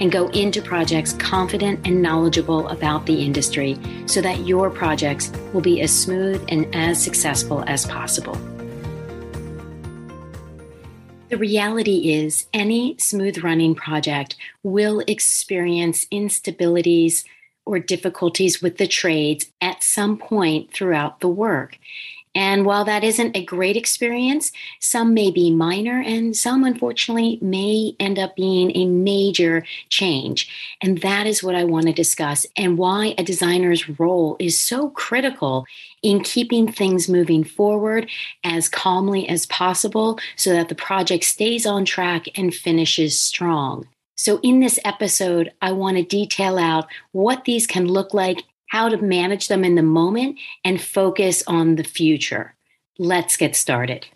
and go into projects confident and knowledgeable about the industry so that your projects will be as smooth and as successful as possible. The reality is, any smooth running project will experience instabilities or difficulties with the trades at some point throughout the work. And while that isn't a great experience, some may be minor and some unfortunately may end up being a major change. And that is what I want to discuss and why a designer's role is so critical in keeping things moving forward as calmly as possible so that the project stays on track and finishes strong. So, in this episode, I want to detail out what these can look like how to manage them in the moment, and focus on the future. Let's get started.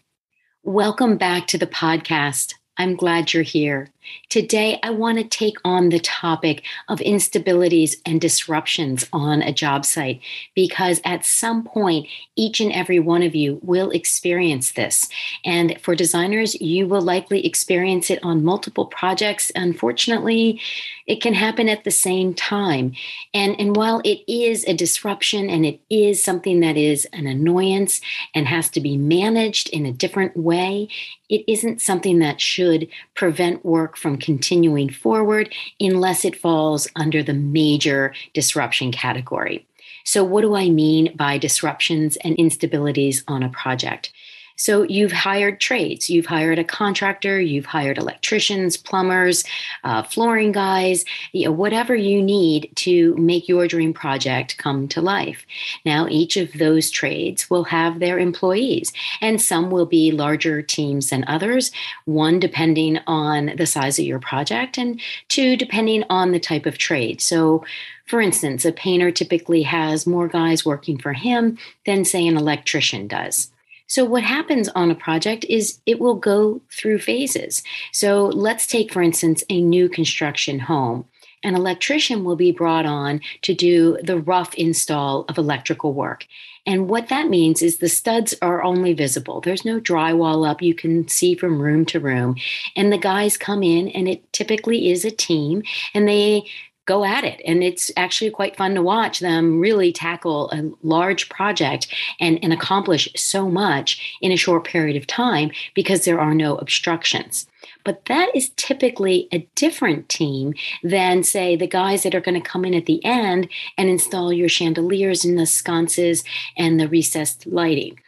Welcome back to the podcast. I'm glad you're here. Today, I want to take on the topic of instabilities and disruptions on a job site because at some point, each and every one of you will experience this. And for designers, you will likely experience it on multiple projects. Unfortunately, it can happen at the same time. And, and while it is a disruption and it is something that is an annoyance and has to be managed in a different way, it isn't something that should prevent work from continuing forward unless it falls under the major disruption category. So, what do I mean by disruptions and instabilities on a project? So you've hired trades, you've hired a contractor, you've hired electricians, plumbers, uh, flooring guys, you know, whatever you need to make your dream project come to life. Now, each of those trades will have their employees, and some will be larger teams than others, one depending on the size of your project, and two depending on the type of trade. So for instance, a painter typically has more guys working for him than, say, an electrician does. So, what happens on a project is it will go through phases. So, let's take, for instance, a new construction home. An electrician will be brought on to do the rough install of electrical work. And what that means is the studs are only visible. There's no drywall up. You can see from room to room. And the guys come in, and it typically is a team, and they go at it. And it's actually quite fun to watch them really tackle a large project and, and accomplish so much in a short period of time because there are no obstructions. But that is typically a different team than, say, the guys that are going to come in at the end and install your chandeliers and the sconces and the recessed lighting.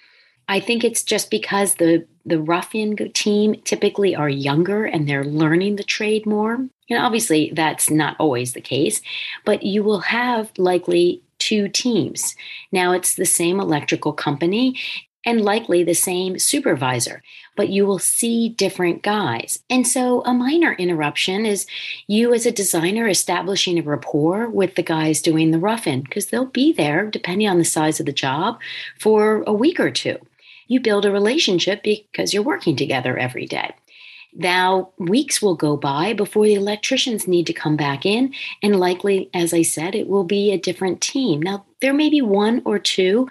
I think it's just because the the rough-in team typically are younger and they're learning the trade more. And obviously that's not always the case, but you will have likely two teams. Now it's the same electrical company and likely the same supervisor, but you will see different guys. And so a minor interruption is you as a designer establishing a rapport with the guys doing the rough-in because they'll be there depending on the size of the job for a week or two you build a relationship because you're working together every day. Now, weeks will go by before the electricians need to come back in, and likely, as I said, it will be a different team. Now, there may be one or two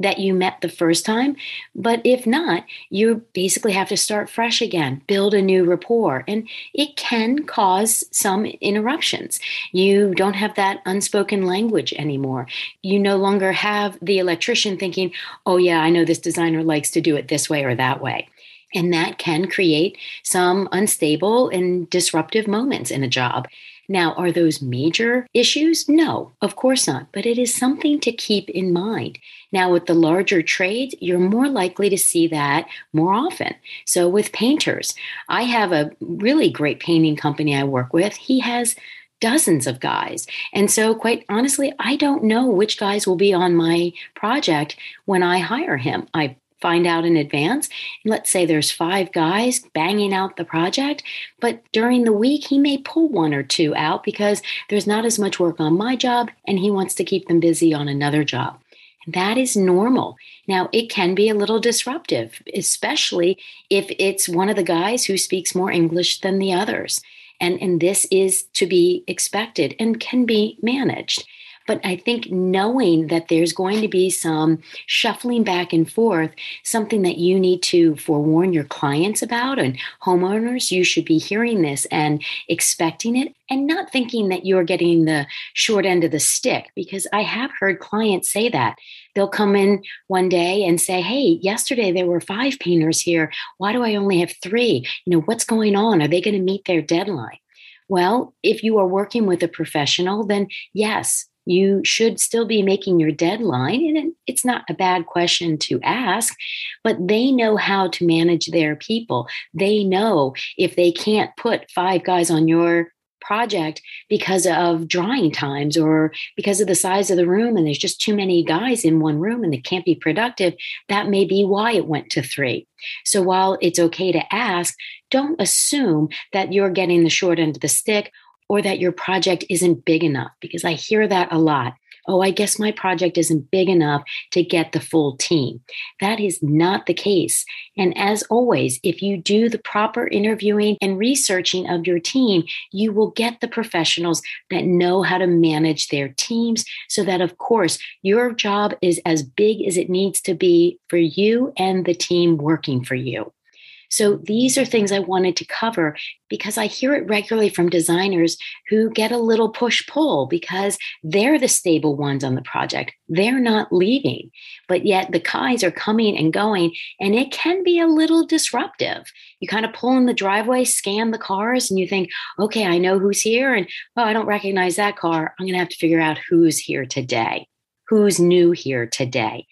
that you met the first time. But if not, you basically have to start fresh again, build a new rapport, and it can cause some interruptions. You don't have that unspoken language anymore. You no longer have the electrician thinking, oh, yeah, I know this designer likes to do it this way or that way. And that can create some unstable and disruptive moments in a job. Now, are those major issues? No, of course not, but it is something to keep in mind. Now, with the larger trades, you're more likely to see that more often. So, with painters, I have a really great painting company I work with. He has dozens of guys. And so, quite honestly, I don't know which guys will be on my project when I hire him. I find out in advance. Let's say there's five guys banging out the project, but during the week, he may pull one or two out because there's not as much work on my job and he wants to keep them busy on another job. That is normal. Now, it can be a little disruptive, especially if it's one of the guys who speaks more English than the others. And, and this is to be expected and can be managed. But I think knowing that there's going to be some shuffling back and forth, something that you need to forewarn your clients about and homeowners, you should be hearing this and expecting it and not thinking that you're getting the short end of the stick because I have heard clients say that. They'll come in one day and say, Hey, yesterday there were five painters here. Why do I only have three? You know, what's going on? Are they going to meet their deadline? Well, if you are working with a professional, then yes, you should still be making your deadline. And it's not a bad question to ask, but they know how to manage their people. They know if they can't put five guys on your project because of drying times or because of the size of the room and there's just too many guys in one room and they can't be productive, that may be why it went to three. So while it's okay to ask, don't assume that you're getting the short end of the stick or that your project isn't big enough because I hear that a lot. Oh, I guess my project isn't big enough to get the full team. That is not the case. And as always, if you do the proper interviewing and researching of your team, you will get the professionals that know how to manage their teams so that, of course, your job is as big as it needs to be for you and the team working for you. So these are things I wanted to cover because I hear it regularly from designers who get a little push pull because they're the stable ones on the project. They're not leaving, but yet the guys are coming and going, and it can be a little disruptive. You kind of pull in the driveway, scan the cars, and you think, okay, I know who's here. And oh, I don't recognize that car. I'm going to have to figure out who's here today, who's new here today.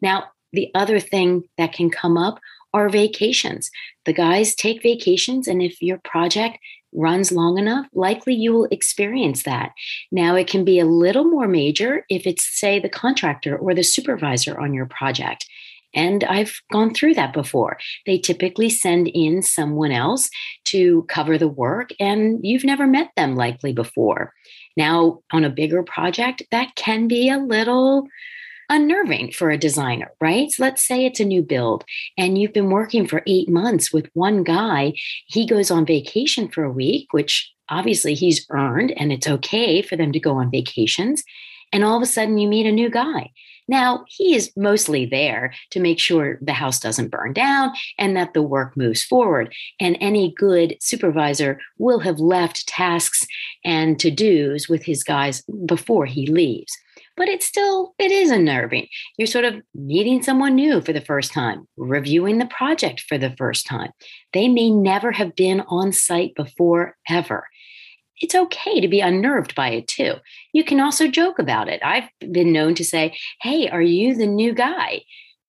Now, the other thing that can come up are vacations. The guys take vacations, and if your project runs long enough, likely you will experience that. Now, it can be a little more major if it's, say, the contractor or the supervisor on your project. And I've gone through that before. They typically send in someone else to cover the work, and you've never met them likely before. Now, on a bigger project, that can be a little unnerving for a designer, right? So let's say it's a new build and you've been working for eight months with one guy. He goes on vacation for a week, which obviously he's earned, and it's okay for them to go on vacations. And all of a sudden, you meet a new guy. Now, he is mostly there to make sure the house doesn't burn down and that the work moves forward. And any good supervisor will have left tasks and to dos with his guys before he leaves but it's still it is unnerving. You're sort of meeting someone new for the first time reviewing the project for the first time. They may never have been on site before ever. It's okay to be unnerved by it too. You can also joke about it. I've been known to say hey are you the new guy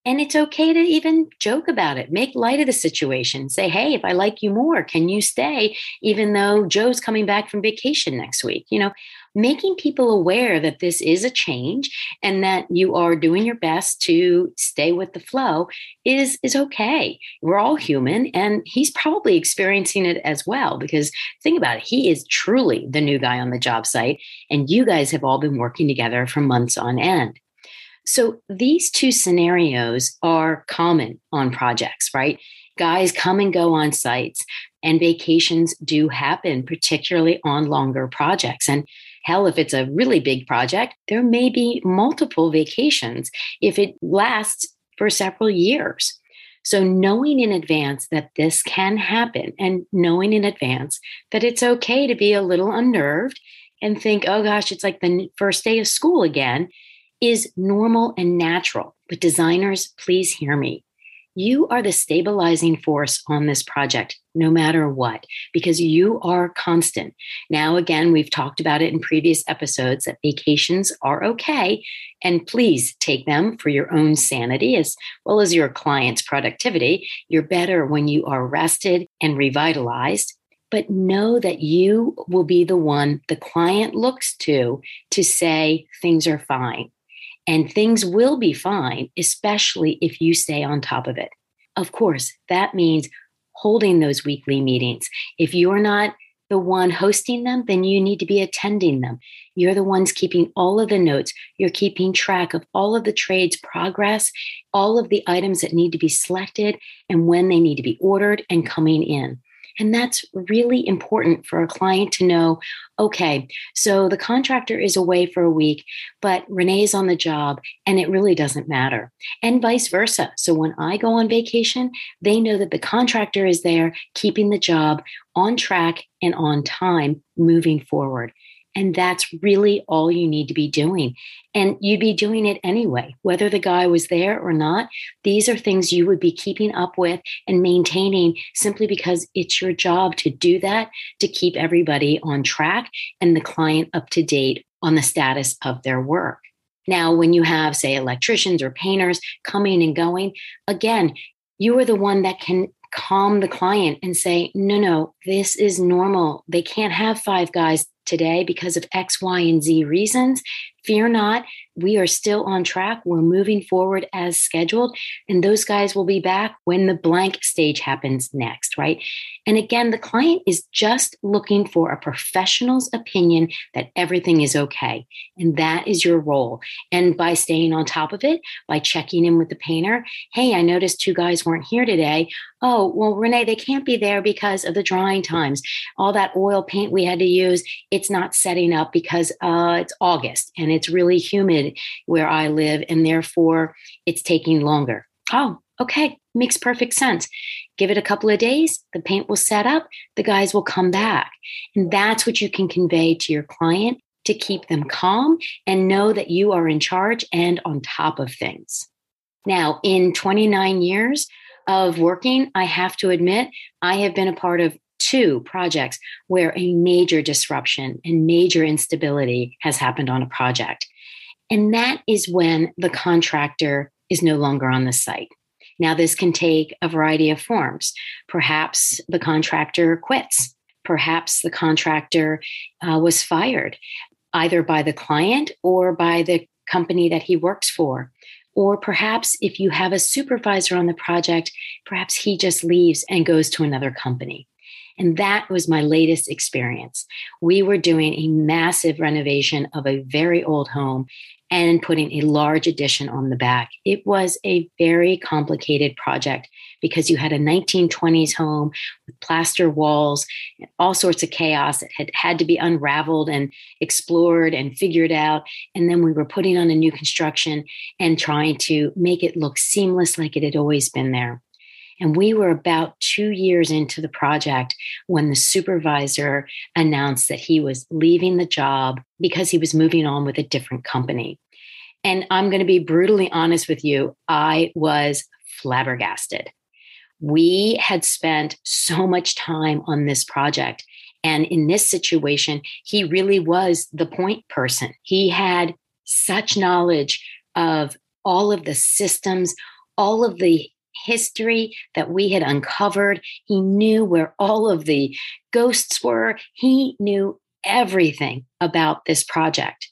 and it's okay to even joke about it, make light of the situation. Say, hey, if I like you more, can you stay even though Joe's coming back from vacation next week? You know, making people aware that this is a change and that you are doing your best to stay with the flow is is okay. We're all human and he's probably experiencing it as well because think about it, he is truly the new guy on the job site and you guys have all been working together for months on end. So these two scenarios are common on projects, right? Guys come and go on sites, and vacations do happen, particularly on longer projects. And hell, if it's a really big project, there may be multiple vacations if it lasts for several years. So, knowing in advance that this can happen and knowing in advance that it's okay to be a little unnerved and think, oh gosh, it's like the first day of school again is normal and natural. But designers, please hear me. You are the stabilizing force on this project, no matter what, because you are constant. Now, again, we've talked about it in previous episodes that vacations are okay. And please take them for your own sanity as well as your client's productivity. You're better when you are rested and revitalized. But know that you will be the one the client looks to to say things are fine And things will be fine, especially if you stay on top of it. Of course, that means holding those weekly meetings. If you're not the one hosting them, then you need to be attending them. You're the ones keeping all of the notes. You're keeping track of all of the trade's progress, all of the items that need to be selected, and when they need to be ordered and coming in. And that's really important for a client to know okay, so the contractor is away for a week, but Renee's on the job and it really doesn't matter. And vice versa. So when I go on vacation, they know that the contractor is there keeping the job on track and on time moving forward. And that's really all you need to be doing. And you'd be doing it anyway, whether the guy was there or not. These are things you would be keeping up with and maintaining simply because it's your job to do that, to keep everybody on track and the client up to date on the status of their work. Now, when you have, say, electricians or painters coming and going, again, you are the one that can calm the client and say, no, no, this is normal. They can't have five guys today because of X, Y, and Z reasons. Fear not, we are still on track. We're moving forward as scheduled, and those guys will be back when the blank stage happens next, right? And again, the client is just looking for a professional's opinion that everything is okay. And that is your role. And by staying on top of it, by checking in with the painter, hey, I noticed two guys weren't here today. Oh, well, Renee, they can't be there because of the drying times. All that oil paint we had to use, it's not setting up because uh, it's August and it's really humid where I live, and therefore it's taking longer. Oh, okay, makes perfect sense. Give it a couple of days, the paint will set up, the guys will come back. And that's what you can convey to your client to keep them calm and know that you are in charge and on top of things. Now, in 29 years of working, I have to admit, I have been a part of two projects where a major disruption and major instability has happened on a project. And that is when the contractor is no longer on the site. Now, this can take a variety of forms. Perhaps the contractor quits. Perhaps the contractor uh, was fired, either by the client or by the company that he works for. Or perhaps if you have a supervisor on the project, perhaps he just leaves and goes to another company. And that was my latest experience. We were doing a massive renovation of a very old home and putting a large addition on the back. It was a very complicated project because you had a 1920s home with plaster walls, and all sorts of chaos that had had to be unraveled and explored and figured out. And then we were putting on a new construction and trying to make it look seamless like it had always been there. And we were about two years into the project when the supervisor announced that he was leaving the job because he was moving on with a different company. And I'm going to be brutally honest with you, I was flabbergasted. We had spent so much time on this project. And in this situation, he really was the point person. He had such knowledge of all of the systems, all of the history that we had uncovered. He knew where all of the ghosts were. He knew everything about this project.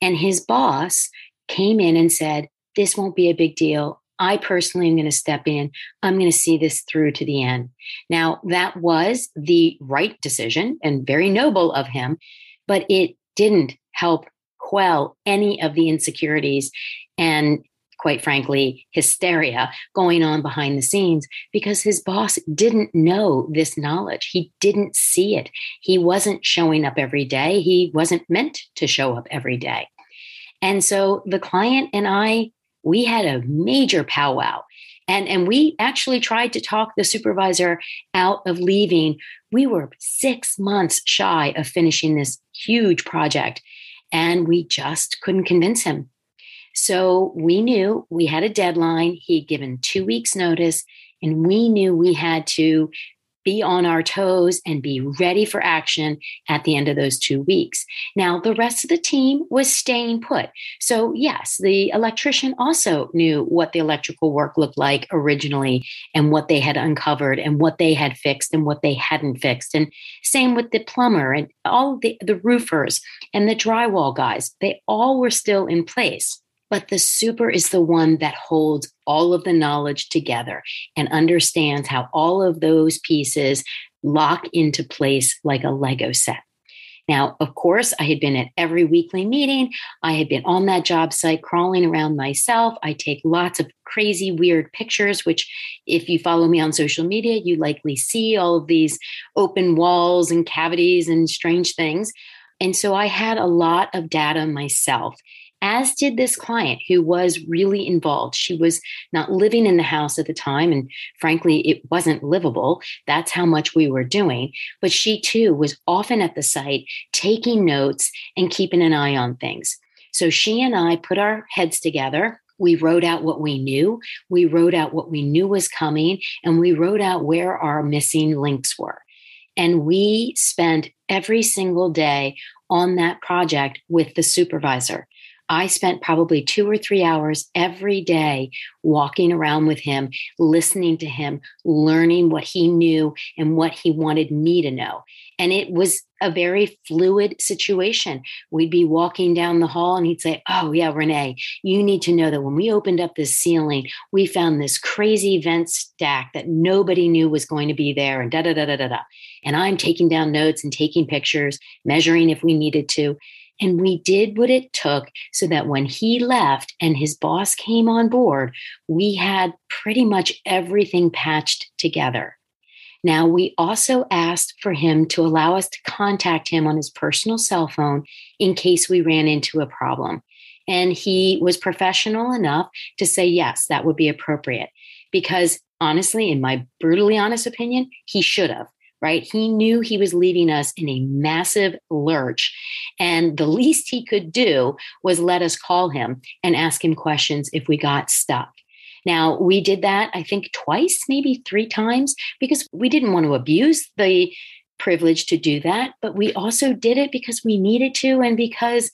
And his boss came in and said, This won't be a big deal. I personally am going to step in. I'm going to see this through to the end. Now, that was the right decision and very noble of him, but it didn't help quell any of the insecurities and quite frankly, hysteria going on behind the scenes because his boss didn't know this knowledge. He didn't see it. He wasn't showing up every day. He wasn't meant to show up every day. And so the client and I, we had a major powwow. And, and we actually tried to talk the supervisor out of leaving. We were six months shy of finishing this huge project, and we just couldn't convince him. So we knew we had a deadline. He'd given two weeks' notice, and we knew we had to be on our toes and be ready for action at the end of those two weeks. Now, the rest of the team was staying put. So, yes, the electrician also knew what the electrical work looked like originally and what they had uncovered and what they had fixed and what they hadn't fixed. And same with the plumber and all the, the roofers and the drywall guys. They all were still in place. But the super is the one that holds all of the knowledge together and understands how all of those pieces lock into place like a Lego set. Now, of course, I had been at every weekly meeting. I had been on that job site crawling around myself. I take lots of crazy, weird pictures, which, if you follow me on social media, you likely see all of these open walls and cavities and strange things. And so I had a lot of data myself as did this client who was really involved. She was not living in the house at the time, and frankly, it wasn't livable. That's how much we were doing. But she too was often at the site taking notes and keeping an eye on things. So she and I put our heads together. We wrote out what we knew. We wrote out what we knew was coming, and we wrote out where our missing links were. And we spent every single day on that project with the supervisor. I spent probably two or three hours every day walking around with him, listening to him, learning what he knew and what he wanted me to know. And it was a very fluid situation. We'd be walking down the hall and he'd say, Oh, yeah, Renee, you need to know that when we opened up this ceiling, we found this crazy vent stack that nobody knew was going to be there and da da da da da da. And I'm taking down notes and taking pictures, measuring if we needed to. And we did what it took so that when he left and his boss came on board, we had pretty much everything patched together. Now, we also asked for him to allow us to contact him on his personal cell phone in case we ran into a problem. And he was professional enough to say, yes, that would be appropriate. Because honestly, in my brutally honest opinion, he should have right? He knew he was leaving us in a massive lurch. And the least he could do was let us call him and ask him questions if we got stuck. Now, we did that, I think, twice, maybe three times, because we didn't want to abuse the privilege to do that. But we also did it because we needed to and because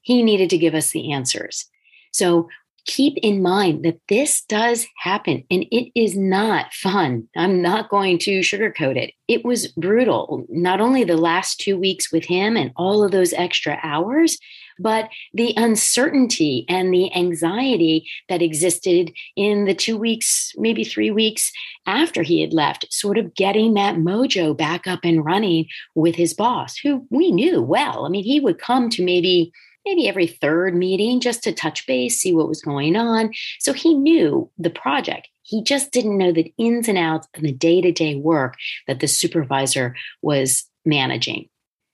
he needed to give us the answers. So keep in mind that this does happen and it is not fun. I'm not going to sugarcoat it. It was brutal, not only the last two weeks with him and all of those extra hours, but the uncertainty and the anxiety that existed in the two weeks, maybe three weeks after he had left, sort of getting that mojo back up and running with his boss, who we knew well. I mean, he would come to maybe maybe every third meeting just to touch base, see what was going on. So he knew the project. He just didn't know the ins and outs of the day to day work that the supervisor was managing.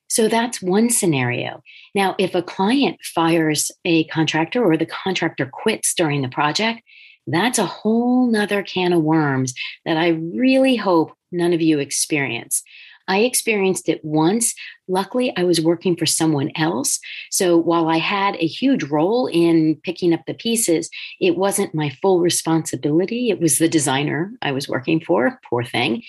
So that's one scenario. Now, if a client fires a contractor or the contractor quits during the project, that's a whole nother can of worms that I really hope none of you experience. I experienced it once. Luckily, I was working for someone else. So while I had a huge role in picking up the pieces, it wasn't my full responsibility. It was the designer I was working for, poor thing.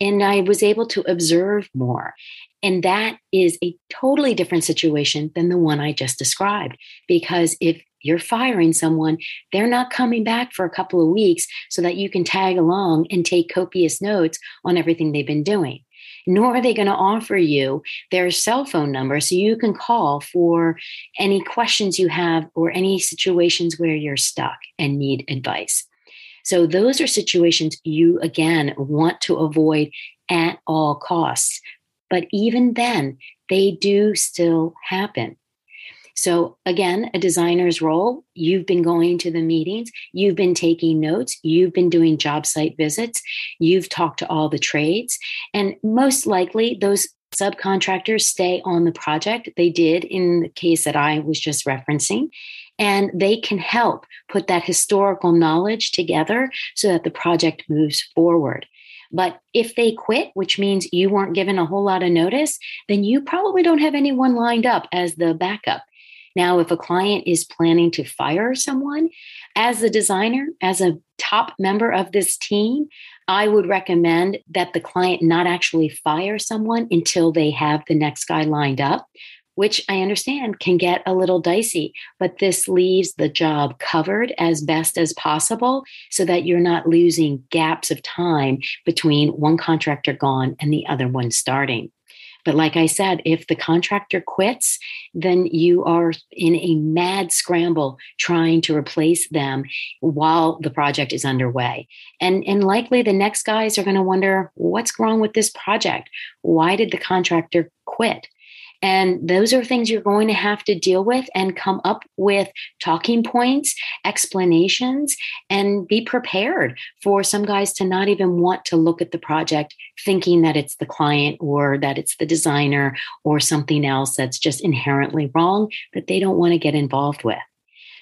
And I was able to observe more. And that is a totally different situation than the one I just described. Because if you're firing someone, they're not coming back for a couple of weeks so that you can tag along and take copious notes on everything they've been doing nor are they going to offer you their cell phone number so you can call for any questions you have or any situations where you're stuck and need advice. So, those are situations you again want to avoid at all costs. But even then, they do still happen. So, again, a designer's role, you've been going to the meetings, you've been taking notes, you've been doing job site visits, you've talked to all the trades, and most likely those subcontractors stay on the project. They did in the case that I was just referencing. And they can help put that historical knowledge together so that the project moves forward. But if they quit, which means you weren't given a whole lot of notice, then you probably don't have anyone lined up as the backup. Now, if a client is planning to fire someone, as a designer, as a top member of this team, I would recommend that the client not actually fire someone until they have the next guy lined up, which I understand can get a little dicey, but this leaves the job covered as best as possible so that you're not losing gaps of time between one contractor gone and the other one starting. But like I said, if the contractor quits, then you are in a mad scramble trying to replace them while the project is underway. And, and likely the next guys are going to wonder what's wrong with this project? Why did the contractor quit? And those are things you're going to have to deal with and come up with talking points, explanations, and be prepared for some guys to not even want to look at the project thinking that it's the client or that it's the designer or something else that's just inherently wrong that they don't want to get involved with.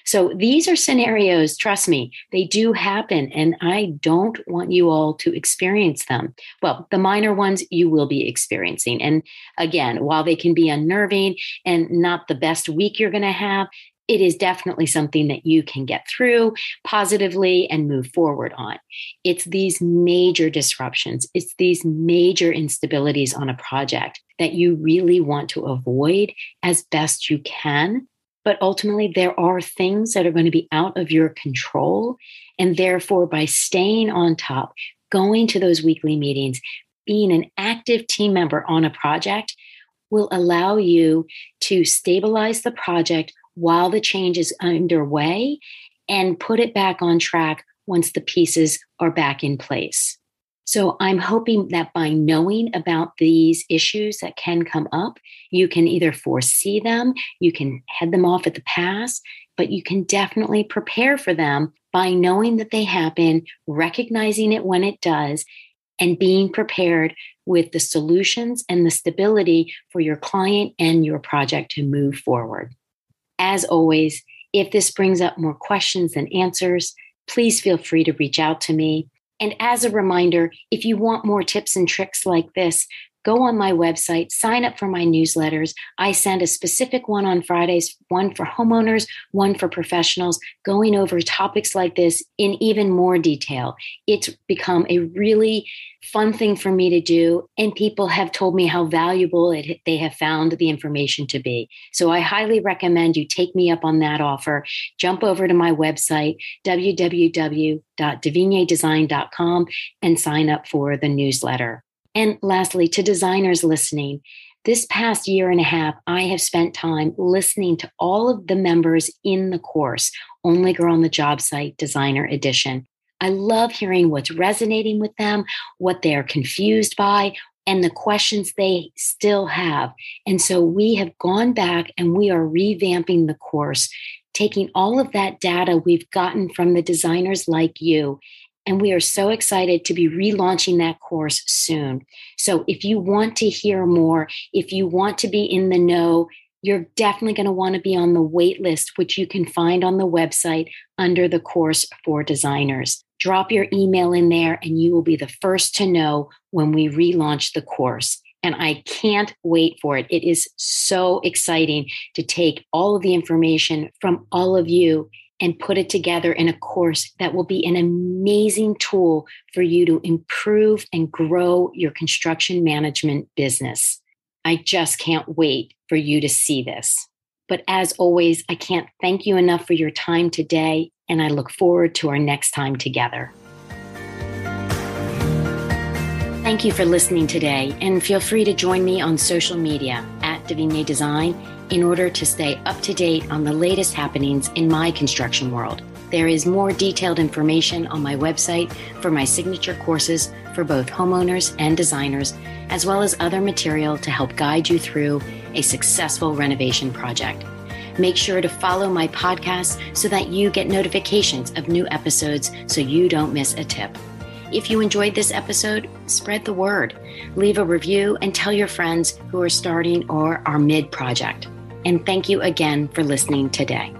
So these are scenarios, trust me, they do happen. And I don't want you all to experience them. Well, the minor ones you will be experiencing. And again, while they can be unnerving and not the best week you're going to have, it is definitely something that you can get through positively and move forward on. It's these major disruptions, it's these major instabilities on a project that you really want to avoid as best you can but ultimately, there are things that are going to be out of your control. And therefore, by staying on top, going to those weekly meetings, being an active team member on a project will allow you to stabilize the project while the change is underway and put it back on track once the pieces are back in place. So I'm hoping that by knowing about these issues that can come up, you can either foresee them, you can head them off at the pass, but you can definitely prepare for them by knowing that they happen, recognizing it when it does, and being prepared with the solutions and the stability for your client and your project to move forward. As always, if this brings up more questions than answers, please feel free to reach out to me. And as a reminder, if you want more tips and tricks like this, go on my website, sign up for my newsletters. I send a specific one on Fridays, one for homeowners, one for professionals, going over topics like this in even more detail. It's become a really fun thing for me to do, and people have told me how valuable it, they have found the information to be. So I highly recommend you take me up on that offer. Jump over to my website, www.deviniedesign.com, and sign up for the newsletter. And lastly, to designers listening, this past year and a half, I have spent time listening to all of the members in the course, Only Girl on the Job Site Designer Edition. I love hearing what's resonating with them, what they're confused by, and the questions they still have. And so we have gone back and we are revamping the course, taking all of that data we've gotten from the designers like you and we are so excited to be relaunching that course soon. So if you want to hear more, if you want to be in the know, you're definitely going to want to be on the wait list, which you can find on the website under the course for designers. Drop your email in there, and you will be the first to know when we relaunch the course. And I can't wait for it. It is so exciting to take all of the information from all of you and put it together in a course that will be an amazing tool for you to improve and grow your construction management business. I just can't wait for you to see this. But as always, I can't thank you enough for your time today, and I look forward to our next time together. Thank you for listening today, and feel free to join me on social media at Devinie Design in order to stay up to date on the latest happenings in my construction world. There is more detailed information on my website for my signature courses for both homeowners and designers, as well as other material to help guide you through a successful renovation project. Make sure to follow my podcast so that you get notifications of new episodes so you don't miss a tip. If you enjoyed this episode, spread the word. Leave a review and tell your friends who are starting or are mid project. And thank you again for listening today.